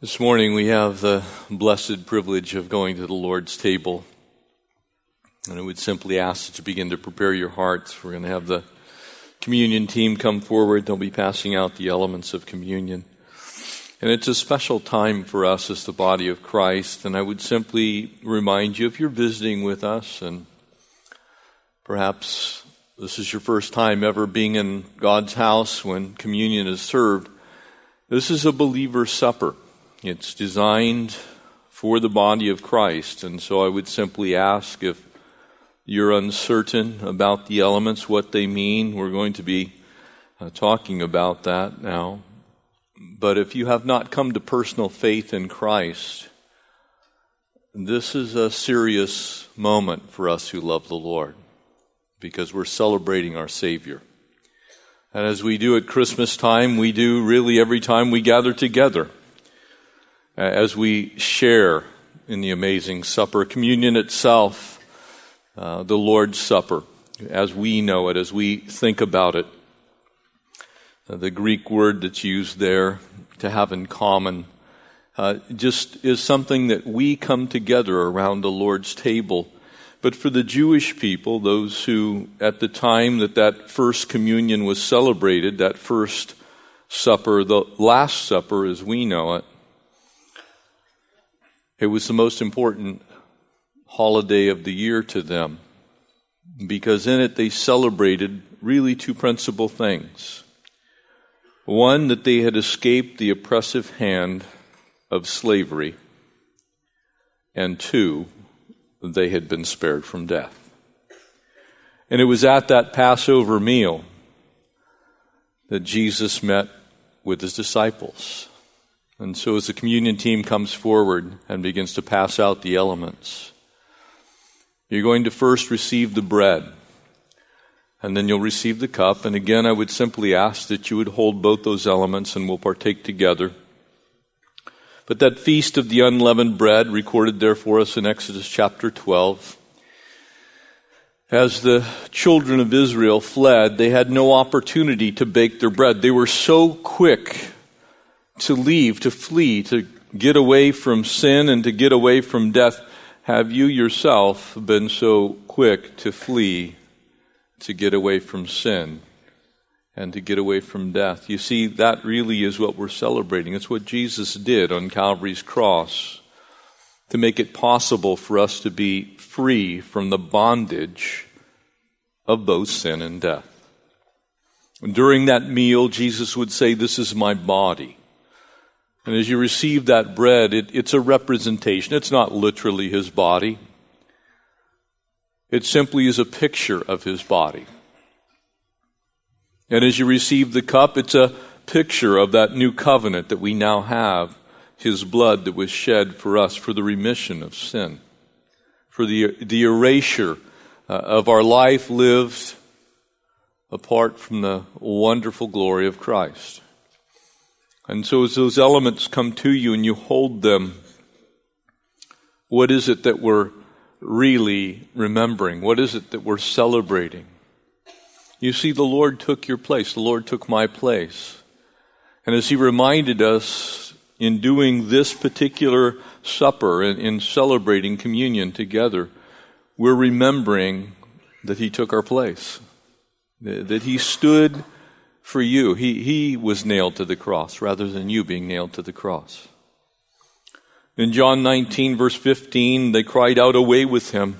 This morning we have the blessed privilege of going to the Lord's table. And I would simply ask that you begin to prepare your hearts. We're going to have the communion team come forward. They'll be passing out the elements of communion. And it's a special time for us as the body of Christ. And I would simply remind you if you're visiting with us and perhaps this is your first time ever being in God's house when communion is served, this is a believer's supper. It's designed for the body of Christ. And so I would simply ask if you're uncertain about the elements, what they mean. We're going to be uh, talking about that now. But if you have not come to personal faith in Christ, this is a serious moment for us who love the Lord because we're celebrating our Savior. And as we do at Christmas time, we do really every time we gather together as we share in the amazing supper. Communion itself, uh, the Lord's Supper, as we know it, as we think about it. Uh, the Greek word that's used there, to have in common, uh, just is something that we come together around the Lord's table. But for the Jewish people, those who, at the time that that first communion was celebrated, that first supper, the Last Supper as we know it, it was the most important holiday of the year to them because in it they celebrated really two principal things. One, that they had escaped the oppressive hand of slavery, and two, they had been spared from death. And it was at that Passover meal that Jesus met with his disciples. And so, as the communion team comes forward and begins to pass out the elements, you're going to first receive the bread, and then you'll receive the cup. And again, I would simply ask that you would hold both those elements and we'll partake together. But that feast of the unleavened bread, recorded there for us in Exodus chapter 12, as the children of Israel fled, they had no opportunity to bake their bread. They were so quick to leave, to flee, to get away from sin and to get away from death, have you yourself been so quick to flee, to get away from sin and to get away from death? You see, that really is what we're celebrating. It's what Jesus did on Calvary's cross to make it possible for us to be free from the bondage of both sin and death. During that meal, Jesus would say, This is my body and as you receive that bread, it, it's a representation. It's not literally his body, it simply is a picture of his body. And as you receive the cup, it's a picture of that new covenant that we now have his blood that was shed for us for the remission of sin, for the, the erasure uh, of our life lived apart from the wonderful glory of Christ. And so as those elements come to you and you hold them, what is it that we're really remembering? What is it that we're celebrating? You see, the Lord took your place. The Lord took my place. And as He reminded us in doing this particular supper and in celebrating communion together, we're remembering that He took our place, that He stood for you. He, he was nailed to the cross rather than you being nailed to the cross. In John 19, verse 15, they cried out, Away with him!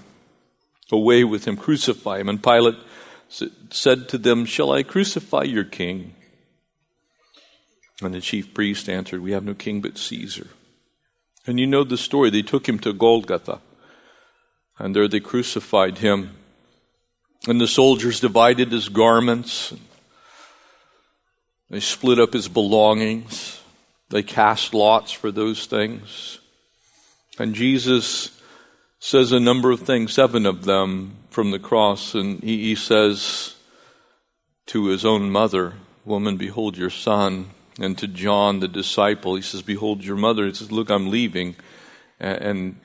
Away with him! Crucify him! And Pilate said to them, Shall I crucify your king? And the chief priest answered, We have no king but Caesar. And you know the story. They took him to Golgotha, and there they crucified him. And the soldiers divided his garments. They split up his belongings. They cast lots for those things. And Jesus says a number of things, seven of them from the cross. And he, he says to his own mother, Woman, behold your son. And to John, the disciple, he says, Behold your mother. He says, Look, I'm leaving. And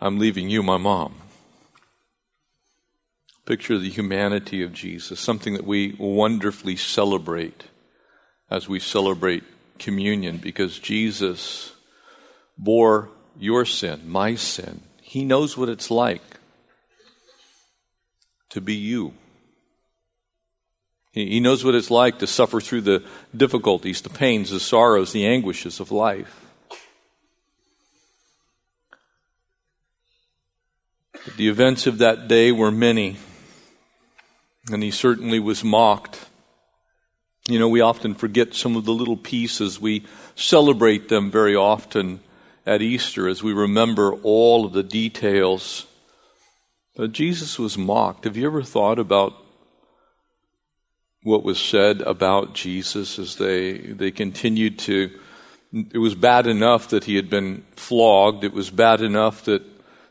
I'm leaving you, my mom. Picture the humanity of Jesus, something that we wonderfully celebrate as we celebrate communion because Jesus bore your sin, my sin. He knows what it's like to be you. He knows what it's like to suffer through the difficulties, the pains, the sorrows, the anguishes of life. The events of that day were many, and he certainly was mocked. You know, we often forget some of the little pieces. We celebrate them very often at Easter as we remember all of the details. But Jesus was mocked. Have you ever thought about what was said about Jesus as they, they continued to. It was bad enough that he had been flogged. It was bad enough that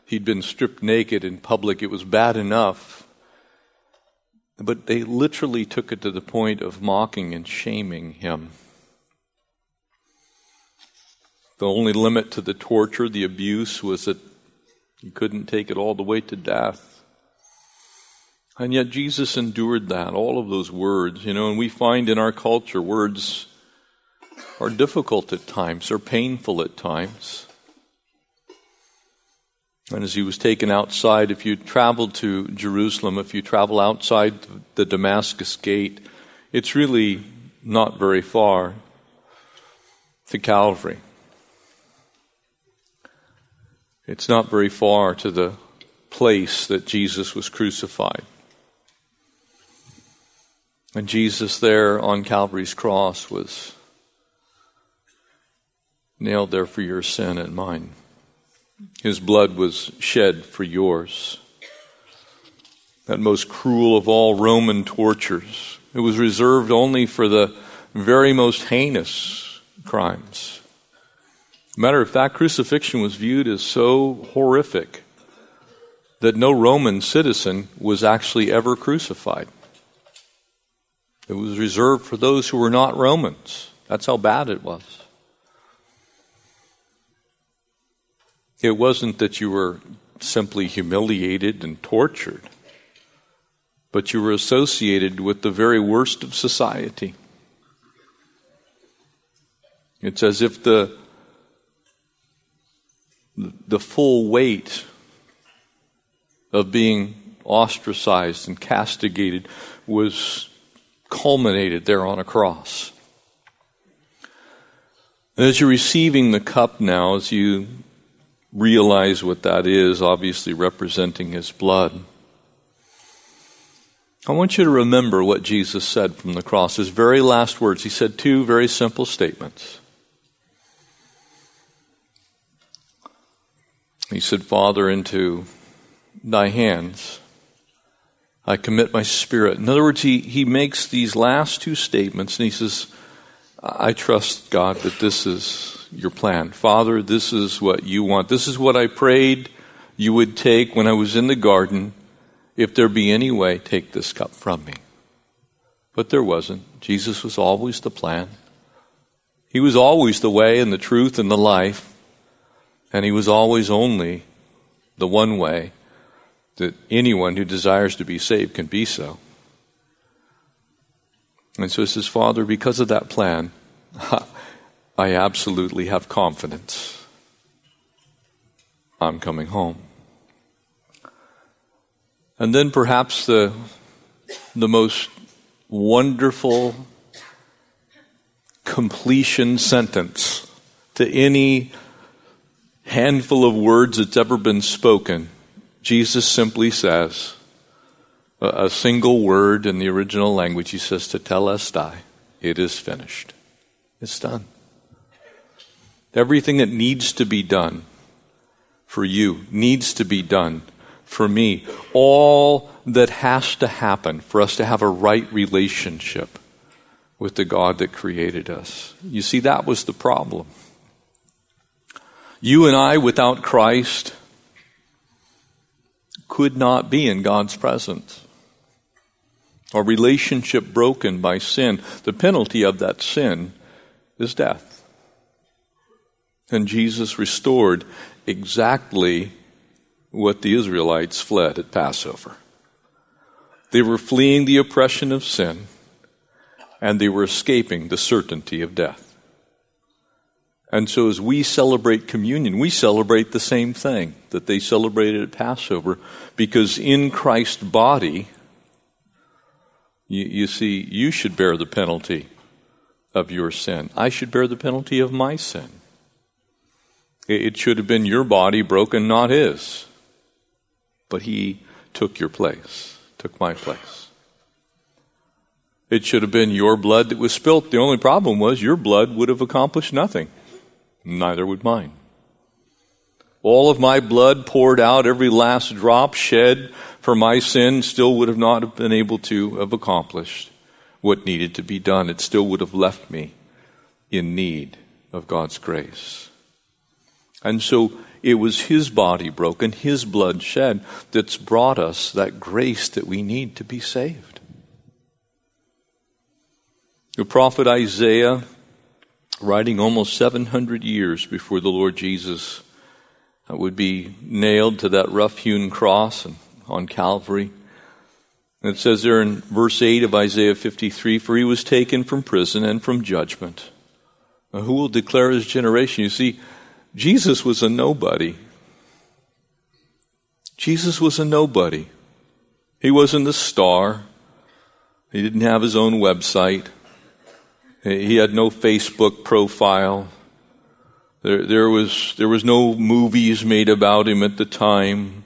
he'd been stripped naked in public. It was bad enough. But they literally took it to the point of mocking and shaming him. The only limit to the torture, the abuse, was that he couldn't take it all the way to death. And yet Jesus endured that, all of those words, you know, and we find in our culture words are difficult at times, are painful at times. And as he was taken outside, if you travel to Jerusalem, if you travel outside the Damascus gate, it's really not very far to Calvary. It's not very far to the place that Jesus was crucified. And Jesus there on Calvary's cross was nailed there for your sin and mine. His blood was shed for yours. That most cruel of all Roman tortures. It was reserved only for the very most heinous crimes. Matter of fact, crucifixion was viewed as so horrific that no Roman citizen was actually ever crucified. It was reserved for those who were not Romans. That's how bad it was. It wasn't that you were simply humiliated and tortured, but you were associated with the very worst of society. It's as if the the full weight of being ostracized and castigated was culminated there on a cross. And As you're receiving the cup now, as you realize what that is, obviously representing his blood, I want you to remember what Jesus said from the cross. His very last words. He said two very simple statements. He said, Father, into thy hands I commit my spirit. In other words, he, he makes these last two statements and he says, I trust God that this is your plan. Father, this is what you want. This is what I prayed you would take when I was in the garden. If there be any way, take this cup from me. But there wasn't. Jesus was always the plan. He was always the way and the truth and the life. And he was always only the one way that anyone who desires to be saved can be so. And so he says, Father, because of that plan, I absolutely have confidence. I'm coming home. And then perhaps the, the most wonderful completion sentence to any handful of words that's ever been spoken Jesus simply says a, a single word in the original language. He says, Tetelestai, it is finished. It's done. Everything that needs to be done for you needs to be done for me. All that has to happen for us to have a right relationship with the God that created us. You see, that was the problem. You and I, without Christ, could not be in God's presence. Our relationship broken by sin, the penalty of that sin is death. And Jesus restored exactly what the Israelites fled at Passover. They were fleeing the oppression of sin, and they were escaping the certainty of death. And so as we celebrate communion, we celebrate the same thing that they celebrated at Passover because in Christ's body, you, you see, you should bear the penalty of your sin. I should bear the penalty of my sin. It should have been your body broken, not his. But he took your place, took my place. It should have been your blood that was spilt. The only problem was your blood would have accomplished nothing. Neither would mine. All of my blood poured out, every last drop shed for my sin, still would have not been able to have accomplished what needed to be done. It still would have left me in need of God's grace. And so it was His body broken, His blood shed, that's brought us that grace that we need to be saved. The prophet Isaiah, writing almost 700 years before the Lord Jesus uh, would be nailed to that rough hewn cross on Calvary, it says there in verse 8 of Isaiah 53 For he was taken from prison and from judgment. Now, who will declare his generation? You see, Jesus was a nobody. Jesus was a nobody. He wasn't a star. He didn't have his own website. He had no Facebook profile. There, there, was, there was no movies made about him at the time.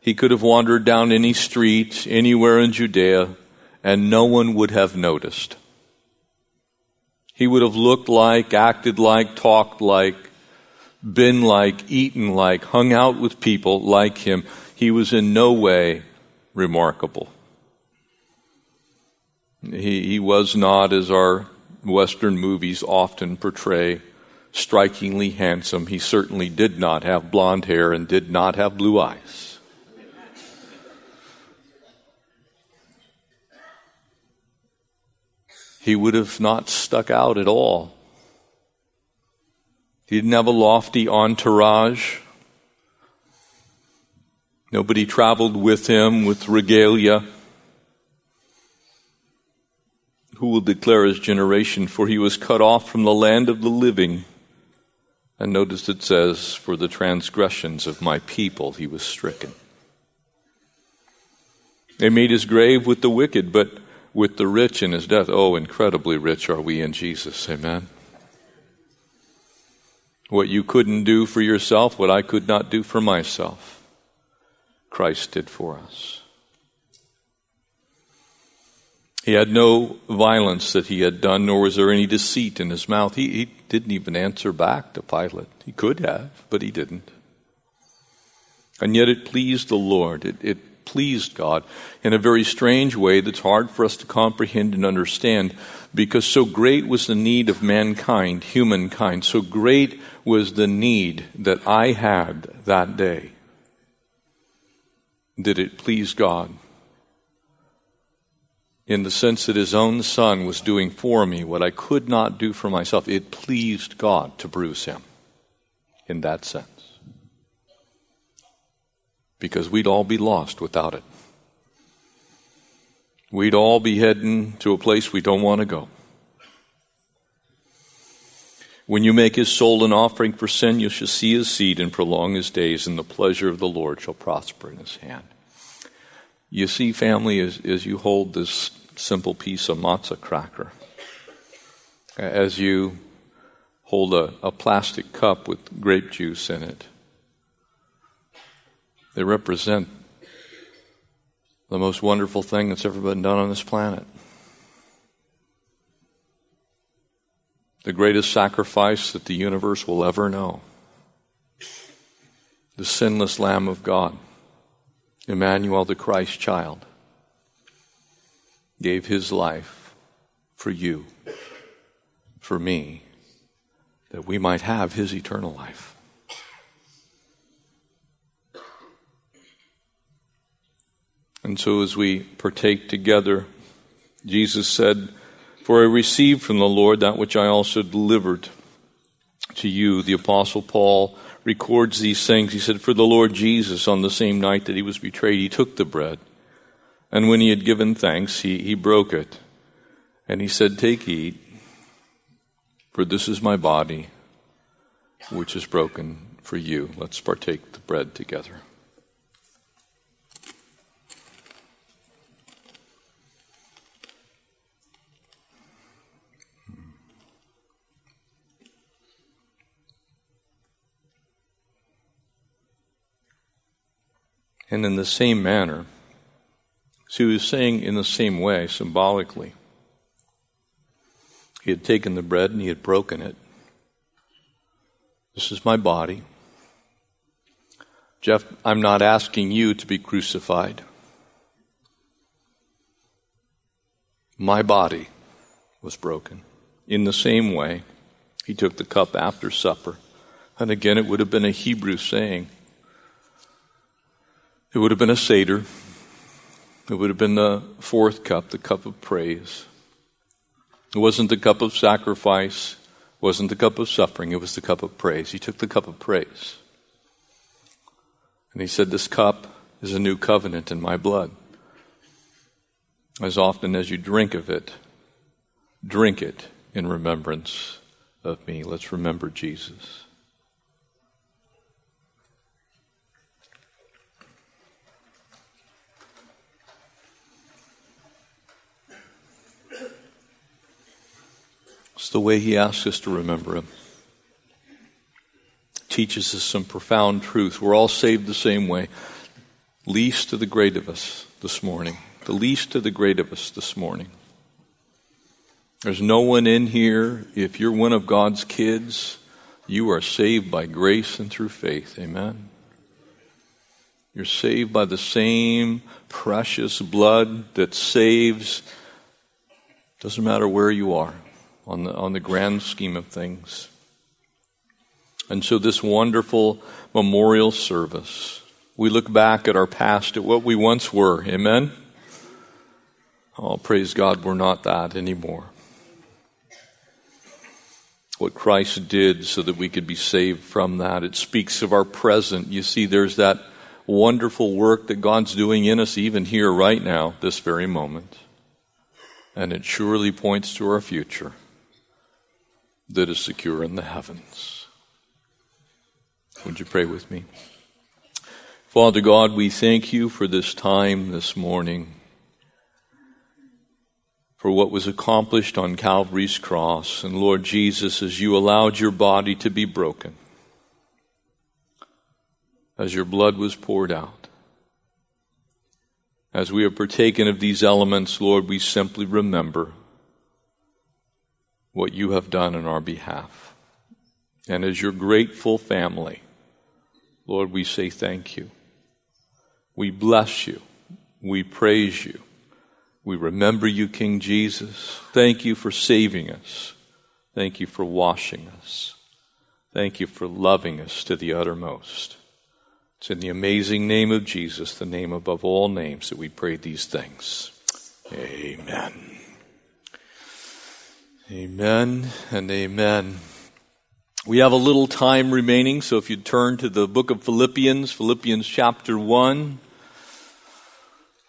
He could have wandered down any street anywhere in Judea and no one would have noticed. He would have looked like, acted like, talked like, been like, eaten like, hung out with people like him. He was in no way remarkable. He, he was not, as our Western movies often portray, strikingly handsome. He certainly did not have blonde hair and did not have blue eyes. He would have not stuck out at all he didn't have a lofty entourage. Nobody traveled with him with regalia. Who will declare his generation? For he was cut off from the land of the living. And notice it says, For the transgressions of my people he was stricken. They made his grave with the wicked, but with the rich in his death. Oh, incredibly rich are we in Jesus. Amen. What you couldn't do for yourself, what I could not do for myself, Christ did for us. He had no violence that he had done, nor was there any deceit in his mouth. He, he didn't even answer back to Pilate. He could have, but he didn't. And yet it pleased the Lord. It, it pleased God in a very strange way that's hard for us to comprehend and understand because so great was the need of mankind, humankind, so great was the need that I had that day. Did it please God? In the sense that His own Son was doing for me what I could not do for myself, it pleased God to bruise Him in that sense because we'd all be lost without it. We'd all be heading to a place we don't want to go. When you make his soul an offering for sin, you shall see his seed and prolong his days, and the pleasure of the Lord shall prosper in his hand. You see, family, as, as you hold this simple piece of matzah cracker, as you hold a, a plastic cup with grape juice in it, they represent the most wonderful thing that's ever been done on this planet. The greatest sacrifice that the universe will ever know. The sinless Lamb of God, Emmanuel, the Christ child, gave his life for you, for me, that we might have his eternal life. And so as we partake together, Jesus said, For I received from the Lord that which I also delivered to you. The Apostle Paul records these things. He said, For the Lord Jesus, on the same night that he was betrayed, he took the bread. And when he had given thanks, he, he broke it. And he said, Take, eat, for this is my body, which is broken for you. Let's partake the bread together. And in the same manner, so he was saying in the same way, symbolically, he had taken the bread and he had broken it. This is my body. Jeff, I'm not asking you to be crucified. My body was broken. In the same way, he took the cup after supper. And again, it would have been a Hebrew saying. It would have been a Seder. It would have been the fourth cup, the cup of praise. It wasn't the cup of sacrifice, it wasn't the cup of suffering, it was the cup of praise. He took the cup of praise. And he said, This cup is a new covenant in my blood. As often as you drink of it, drink it in remembrance of me. Let's remember Jesus. It's the way he asks us to remember him. Teaches us some profound truth. We're all saved the same way. Least to the great of us this morning. The least to the great of us this morning. There's no one in here, if you're one of God's kids, you are saved by grace and through faith. Amen. You're saved by the same precious blood that saves. Doesn't matter where you are on the, on the grand scheme of things. And so, this wonderful memorial service, we look back at our past, at what we once were. Amen? Oh, praise God, we're not that anymore. What Christ did so that we could be saved from that. It speaks of our present. You see, there's that wonderful work that God's doing in us, even here, right now, this very moment. And it surely points to our future that is secure in the heavens. Would you pray with me? Father God, we thank you for this time this morning, for what was accomplished on Calvary's cross. And Lord Jesus, as you allowed your body to be broken, as your blood was poured out, as we have partaken of these elements, Lord, we simply remember what you have done in our behalf. And as your grateful family, Lord, we say thank you. We bless you. We praise you. We remember you, King Jesus. Thank you for saving us. Thank you for washing us. Thank you for loving us to the uttermost. It's in the amazing name of Jesus, the name above all names, that we pray these things. Amen. Amen and amen. We have a little time remaining, so if you turn to the book of Philippians, Philippians chapter 1,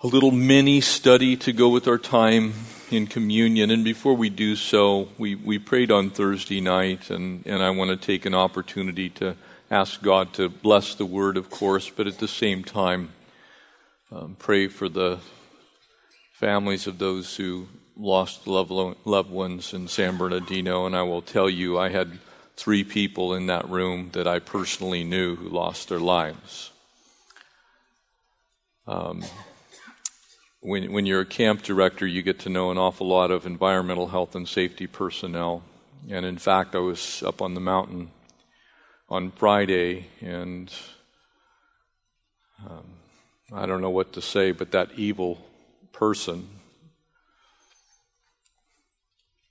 a little mini study to go with our time in communion. And before we do so, we, we prayed on Thursday night, and, and I want to take an opportunity to ask God to bless the word, of course, but at the same time, um, pray for the families of those who lost loved ones in San Bernardino, and I will tell you, I had three people in that room that I personally knew who lost their lives. Um, when, when you're a camp director, you get to know an awful lot of environmental health and safety personnel. And in fact, I was up on the mountain on Friday, and um, I don't know what to say, but that evil person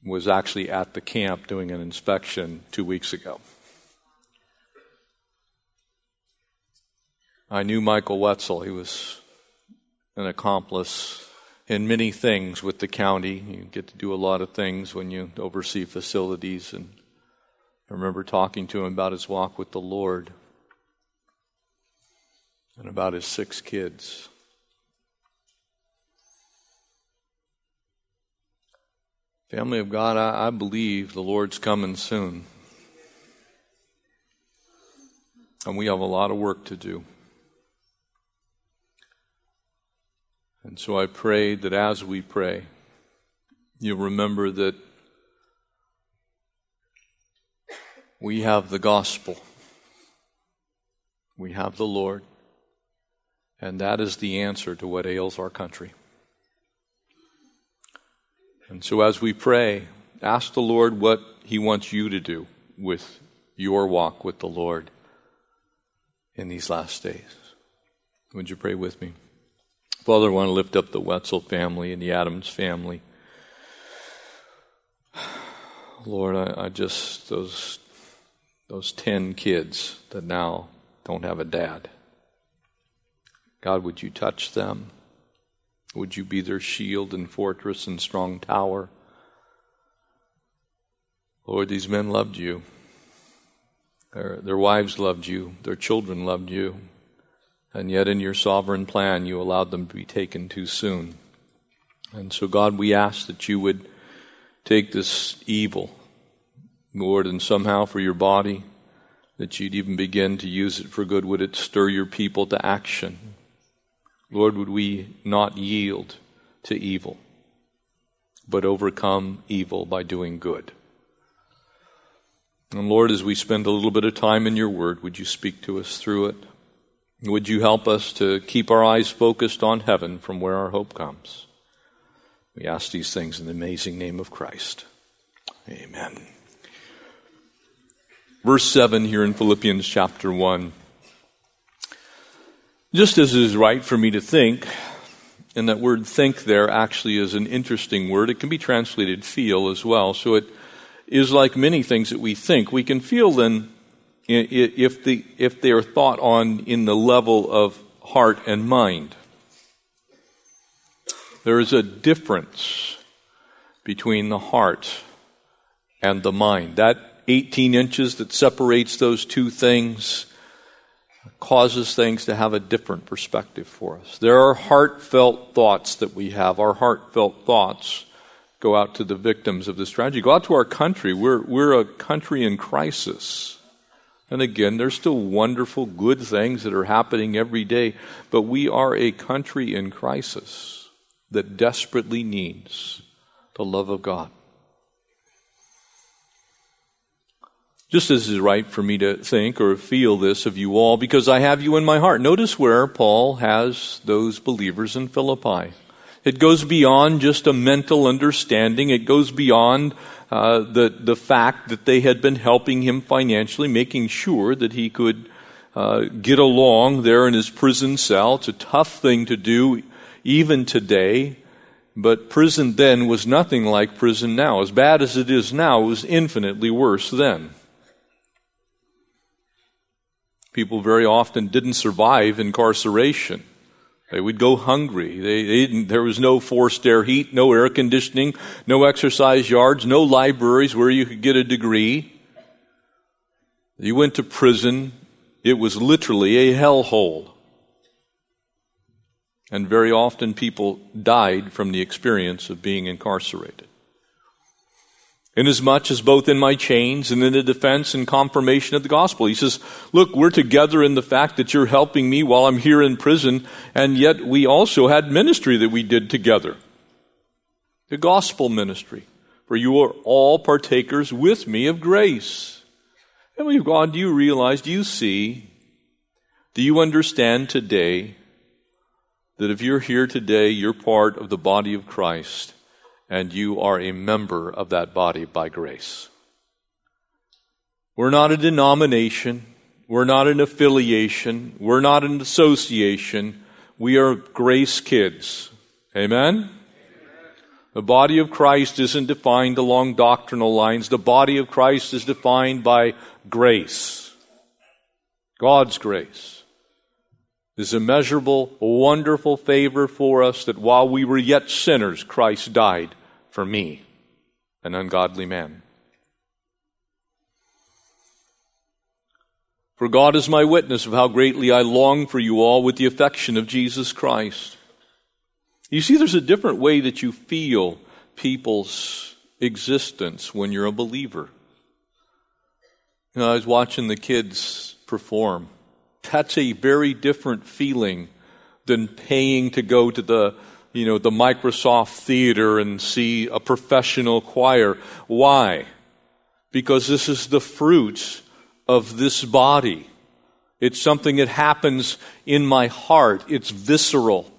was actually at the camp doing an inspection two weeks ago. I knew Michael Wetzel. He was an accomplice in many things with the county. You get to do a lot of things when you oversee facilities. And I remember talking to him about his walk with the Lord and about his six kids. Family of God, I, I believe the Lord's coming soon. And we have a lot of work to do. And so I pray that as we pray, you'll remember that we have the gospel, we have the Lord, and that is the answer to what ails our country. And so as we pray, ask the Lord what He wants you to do with your walk with the Lord in these last days. Would you pray with me? Father, I want to lift up the Wetzel family and the Adams family. Lord, I, I just, those, those 10 kids that now don't have a dad. God, would you touch them? Would you be their shield and fortress and strong tower? Lord, these men loved you. Their, their wives loved you. Their children loved you. And yet, in your sovereign plan, you allowed them to be taken too soon. And so, God, we ask that you would take this evil, Lord, and somehow for your body, that you'd even begin to use it for good. Would it stir your people to action? Lord, would we not yield to evil, but overcome evil by doing good? And Lord, as we spend a little bit of time in your word, would you speak to us through it? Would you help us to keep our eyes focused on heaven from where our hope comes? We ask these things in the amazing name of Christ. Amen. Verse 7 here in Philippians chapter 1. Just as it is right for me to think, and that word think there actually is an interesting word. It can be translated feel as well. So it is like many things that we think. We can feel then if, the, if they are thought on in the level of heart and mind. There is a difference between the heart and the mind. That 18 inches that separates those two things causes things to have a different perspective for us. There are heartfelt thoughts that we have. Our heartfelt thoughts go out to the victims of this tragedy, go out to our country. We're, we're a country in crisis. And again, there's still wonderful, good things that are happening every day, but we are a country in crisis that desperately needs the love of God. Just as is right for me to think or feel this of you all, because I have you in my heart. Notice where Paul has those believers in Philippi. It goes beyond just a mental understanding. It goes beyond uh, the, the fact that they had been helping him financially, making sure that he could uh, get along there in his prison cell. It's a tough thing to do even today. But prison then was nothing like prison now. As bad as it is now, it was infinitely worse then. People very often didn't survive incarceration. They would go hungry. They, they there was no forced air heat, no air conditioning, no exercise yards, no libraries where you could get a degree. You went to prison. It was literally a hellhole. And very often people died from the experience of being incarcerated inasmuch as both in my chains and in the defense and confirmation of the gospel. He says, Look, we're together in the fact that you're helping me while I'm here in prison, and yet we also had ministry that we did together. The gospel ministry, for you are all partakers with me of grace. And we've gone, do you realize, do you see, do you understand today that if you're here today, you're part of the body of Christ? And you are a member of that body by grace. We're not a denomination. We're not an affiliation. We're not an association. We are grace kids. Amen? The body of Christ isn't defined along doctrinal lines. The body of Christ is defined by grace. God's grace is immeasurable, wonderful favor for us that while we were yet sinners, Christ died for me, an ungodly man. For God is my witness of how greatly I long for you all with the affection of Jesus Christ. You see, there's a different way that you feel people's existence when you're a believer. You know, I was watching the kids perform That's a very different feeling than paying to go to the you know the Microsoft theater and see a professional choir. Why? Because this is the fruit of this body. It's something that happens in my heart. It's visceral.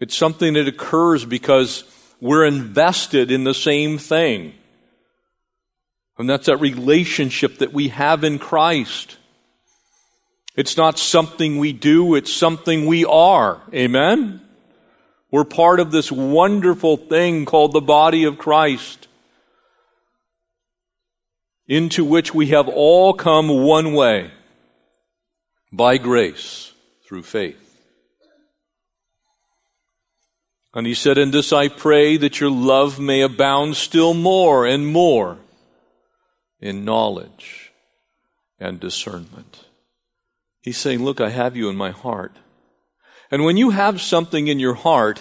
It's something that occurs because we're invested in the same thing. And that's that relationship that we have in Christ. It's not something we do, it's something we are. Amen? We're part of this wonderful thing called the body of Christ, into which we have all come one way by grace through faith. And he said, In this I pray that your love may abound still more and more in knowledge and discernment. He's saying, Look, I have you in my heart. And when you have something in your heart,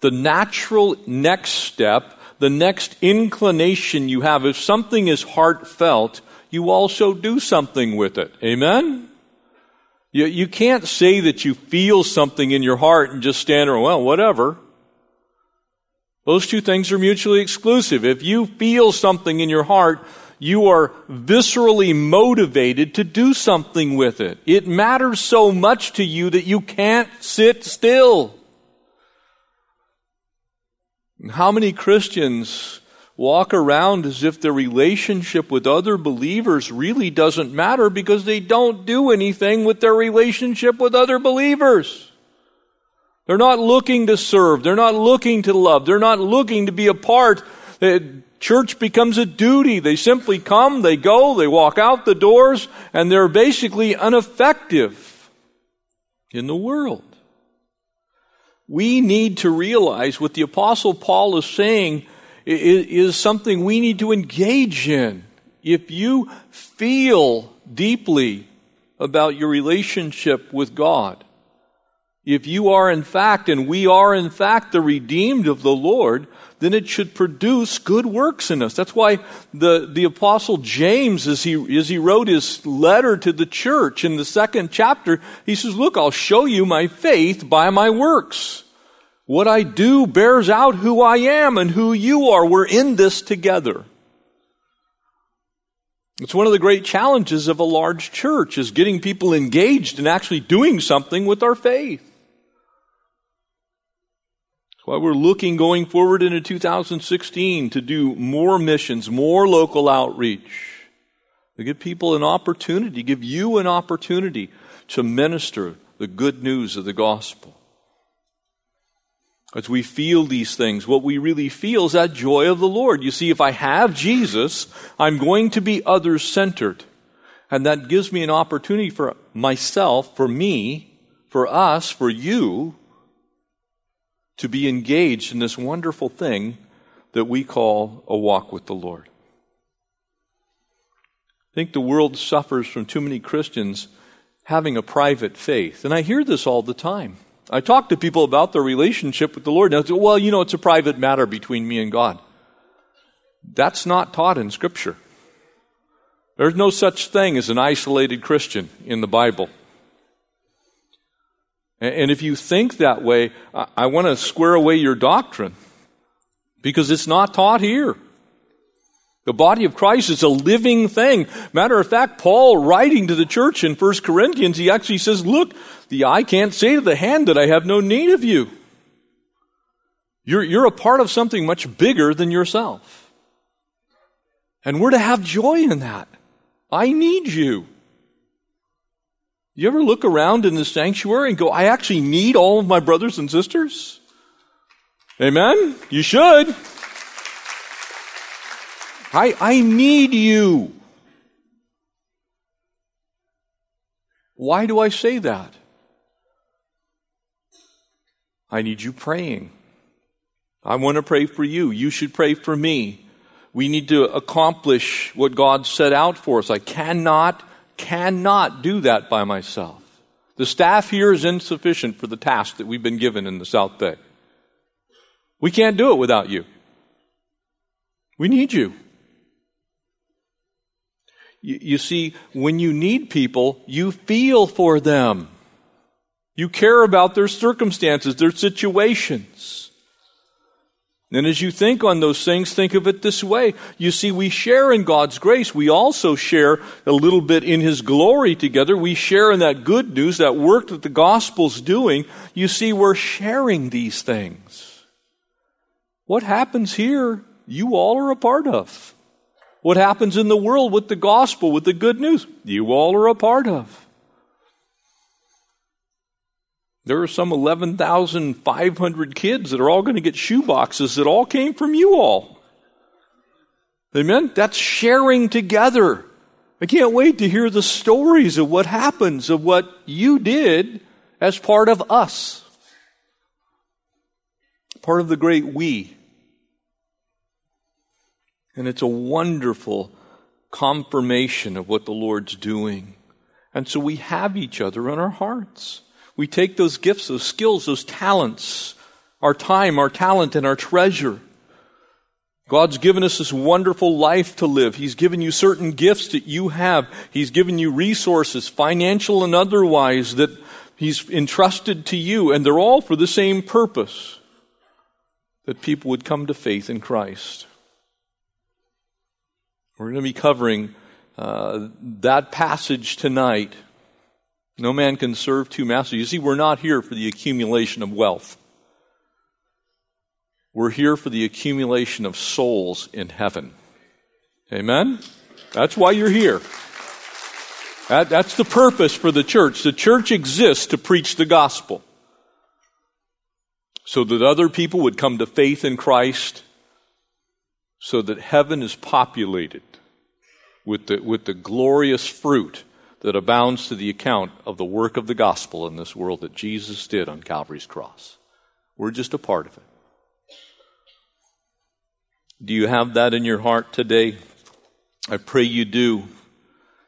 the natural next step, the next inclination you have, if something is heartfelt, you also do something with it. Amen? You, you can't say that you feel something in your heart and just stand there, well, whatever. Those two things are mutually exclusive. If you feel something in your heart, you are viscerally motivated to do something with it. It matters so much to you that you can't sit still. How many Christians walk around as if their relationship with other believers really doesn't matter because they don't do anything with their relationship with other believers? They're not looking to serve. They're not looking to love. They're not looking to be a part. Eh, Church becomes a duty. They simply come, they go, they walk out the doors, and they're basically ineffective in the world. We need to realize what the Apostle Paul is saying is something we need to engage in. If you feel deeply about your relationship with God, if you are in fact, and we are in fact the redeemed of the Lord, then it should produce good works in us. That's why the, the apostle James, as he, as he wrote his letter to the church in the second chapter, he says, look, I'll show you my faith by my works. What I do bears out who I am and who you are. We're in this together. It's one of the great challenges of a large church is getting people engaged in actually doing something with our faith. Why we're looking going forward into 2016 to do more missions, more local outreach, to give people an opportunity, give you an opportunity to minister the good news of the gospel. As we feel these things, what we really feel is that joy of the Lord. You see, if I have Jesus, I'm going to be others centered. And that gives me an opportunity for myself, for me, for us, for you, to be engaged in this wonderful thing that we call a walk with the Lord. I think the world suffers from too many Christians having a private faith. And I hear this all the time. I talk to people about their relationship with the Lord, and say, well, you know, it's a private matter between me and God. That's not taught in Scripture. There's no such thing as an isolated Christian in the Bible. And if you think that way, I want to square away your doctrine because it's not taught here. The body of Christ is a living thing. Matter of fact, Paul, writing to the church in 1 Corinthians, he actually says, Look, the eye can't say to the hand that I have no need of you. You're, you're a part of something much bigger than yourself. And we're to have joy in that. I need you. You ever look around in the sanctuary and go, I actually need all of my brothers and sisters? Amen? You should. I, I need you. Why do I say that? I need you praying. I want to pray for you. You should pray for me. We need to accomplish what God set out for us. I cannot cannot do that by myself. The staff here is insufficient for the task that we've been given in the South Bay. We can't do it without you. We need you. You, you see, when you need people, you feel for them. You care about their circumstances, their situations. And as you think on those things, think of it this way. You see, we share in God's grace. We also share a little bit in His glory together. We share in that good news, that work that the gospel's doing. You see, we're sharing these things. What happens here, you all are a part of. What happens in the world with the gospel, with the good news, you all are a part of. There are some 11,500 kids that are all going to get shoe boxes that all came from you all. Amen? That's sharing together. I can't wait to hear the stories of what happens, of what you did as part of us. Part of the great we. And it's a wonderful confirmation of what the Lord's doing. And so we have each other in our hearts. We take those gifts, those skills, those talents, our time, our talent, and our treasure. God's given us this wonderful life to live. He's given you certain gifts that you have. He's given you resources, financial and otherwise, that He's entrusted to you, and they're all for the same purpose that people would come to faith in Christ. We're going to be covering uh, that passage tonight. No man can serve two masters. You see, we're not here for the accumulation of wealth. We're here for the accumulation of souls in heaven. Amen? That's why you're here. That, that's the purpose for the church. The church exists to preach the gospel so that other people would come to faith in Christ, so that heaven is populated with the, with the glorious fruit that abounds to the account of the work of the gospel in this world that Jesus did on Calvary's cross. We're just a part of it. Do you have that in your heart today? I pray you do.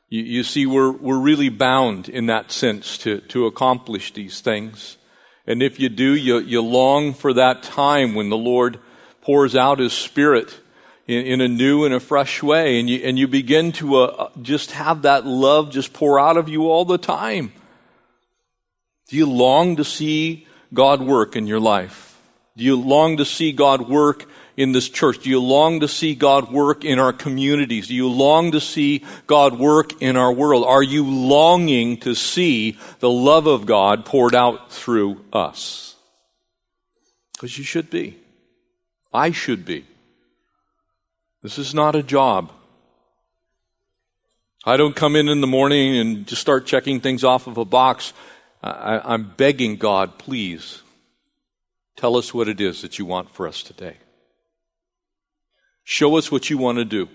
You, you, see, we're, we're really bound in that sense to, to accomplish these things. And if you do, you, you long for that time when the Lord pours out His Spirit in, in a new and a fresh way. And you, and you begin to uh, just have that love just pour out of you all the time. Do you long to see God work in your life? Do you long to see God work in this church? Do you long to see God work in our communities? Do you long to see God work in our world? Are you longing to see the love of God poured out through us? Because you should be. I should be. This is not a job. I don't come in in the morning and just start checking things off of a box. I, am begging God, please, tell us what it is that you want for us today. Show us what you want to do.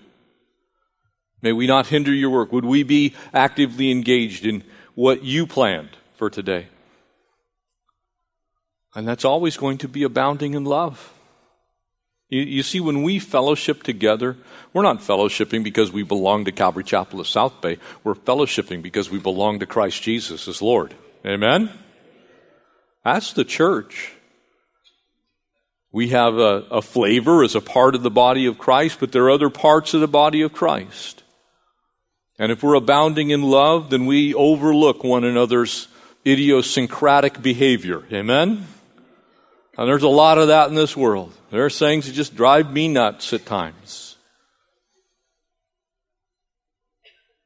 May we not hinder your work. Would we be actively engaged in what you planned for today? And that's always going to be abounding in love. You, you, see, when we fellowship together, we're not fellowshipping because we belong to Calvary Chapel of South Bay. We're fellowshipping because we belong to Christ Jesus as Lord. Amen? That's the church. We have a, a flavor as a part of the body of Christ, but there are other parts of the body of Christ. And if we're abounding in love, then we overlook one another's idiosyncratic behavior. Amen? And there's a lot of that in this world. There are things that just drive me nuts at times.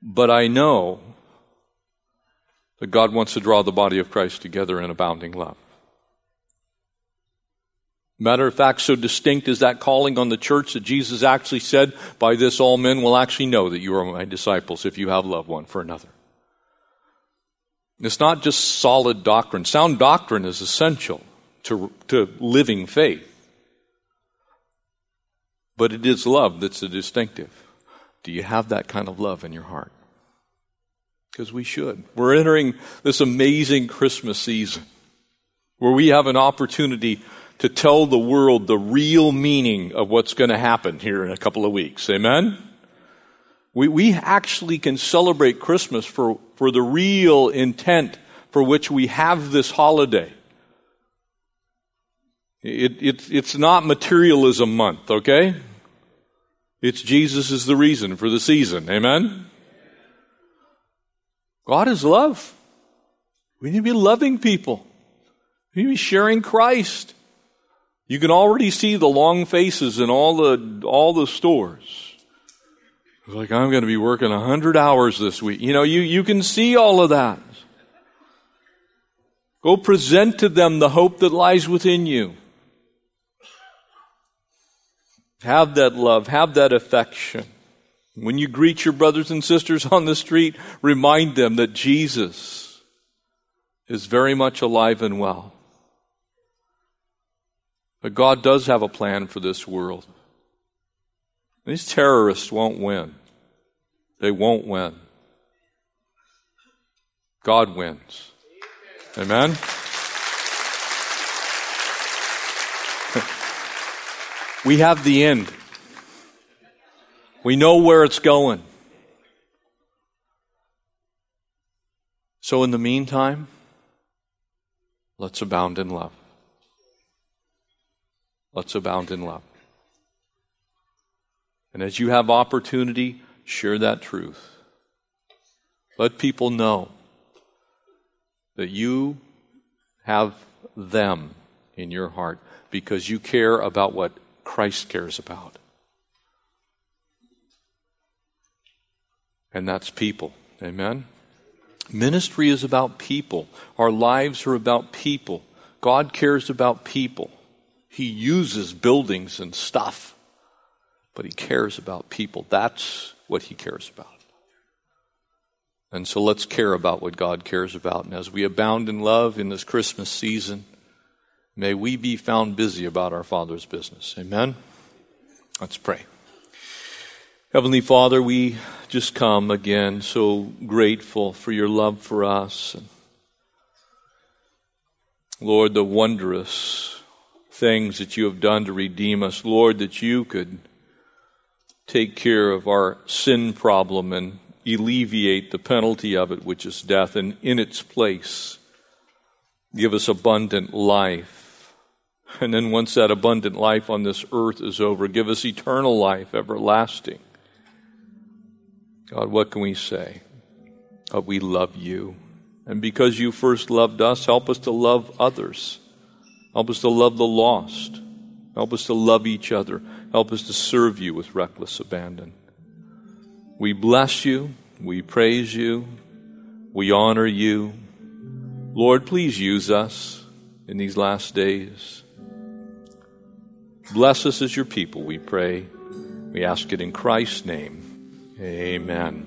But I know that God wants to draw the body of Christ together in abounding love. Matter of fact, so distinct is that calling on the church that Jesus actually said, By this all men will actually know that you are my disciples if you have love one for another. It's not just solid doctrine. Sound doctrine is essential to, to living faith. But it is love that's the distinctive. Do you have that kind of love in your heart? Because we should. We're entering this amazing Christmas season where we have an opportunity to tell the world the real meaning of what's going to happen here in a couple of weeks. Amen? We, we actually can celebrate Christmas for, for the real intent for which we have this holiday. It, it, it's not materialism month, okay? It's Jesus is the reason for the season. Amen? God is love. We need to be loving people. We need to be sharing Christ. You can already see the long faces in all the all the stores. It's like I'm going to be working hundred hours this week. You know, you, you can see all of that. Go present to them the hope that lies within you. Have that love, have that affection. When you greet your brothers and sisters on the street, remind them that Jesus is very much alive and well. But God does have a plan for this world. These terrorists won't win. They won't win. God wins. Amen? We have the end. We know where it's going. So, in the meantime, let's abound in love. Let's abound in love. And as you have opportunity, share that truth. Let people know that you have them in your heart because you care about what Christ cares about. And that's people. Amen? Ministry is about people. Our lives are about people. God cares about people. He uses buildings and stuff, but He cares about people. That's what He cares about. And so let's care about what God cares about. And as we abound in love in this Christmas season, may we be found busy about our Father's business. Amen? Let's pray. Heavenly Father, we just come again so grateful for your love for us. Lord, the wondrous things that you have done to redeem us. Lord, that you could take care of our sin problem and alleviate the penalty of it, which is death, and in its place, give us abundant life. And then once that abundant life on this earth is over, give us eternal life, everlasting. God, what can we say? God, we love you. And because you first loved us, help us to love others. Help us to love the lost. Help us to love each other. Help us to serve you with reckless abandon. We bless you. We praise you. We honor you. Lord, please use us in these last days. Bless us as your people, we pray. We ask it in Christ's name. Amen.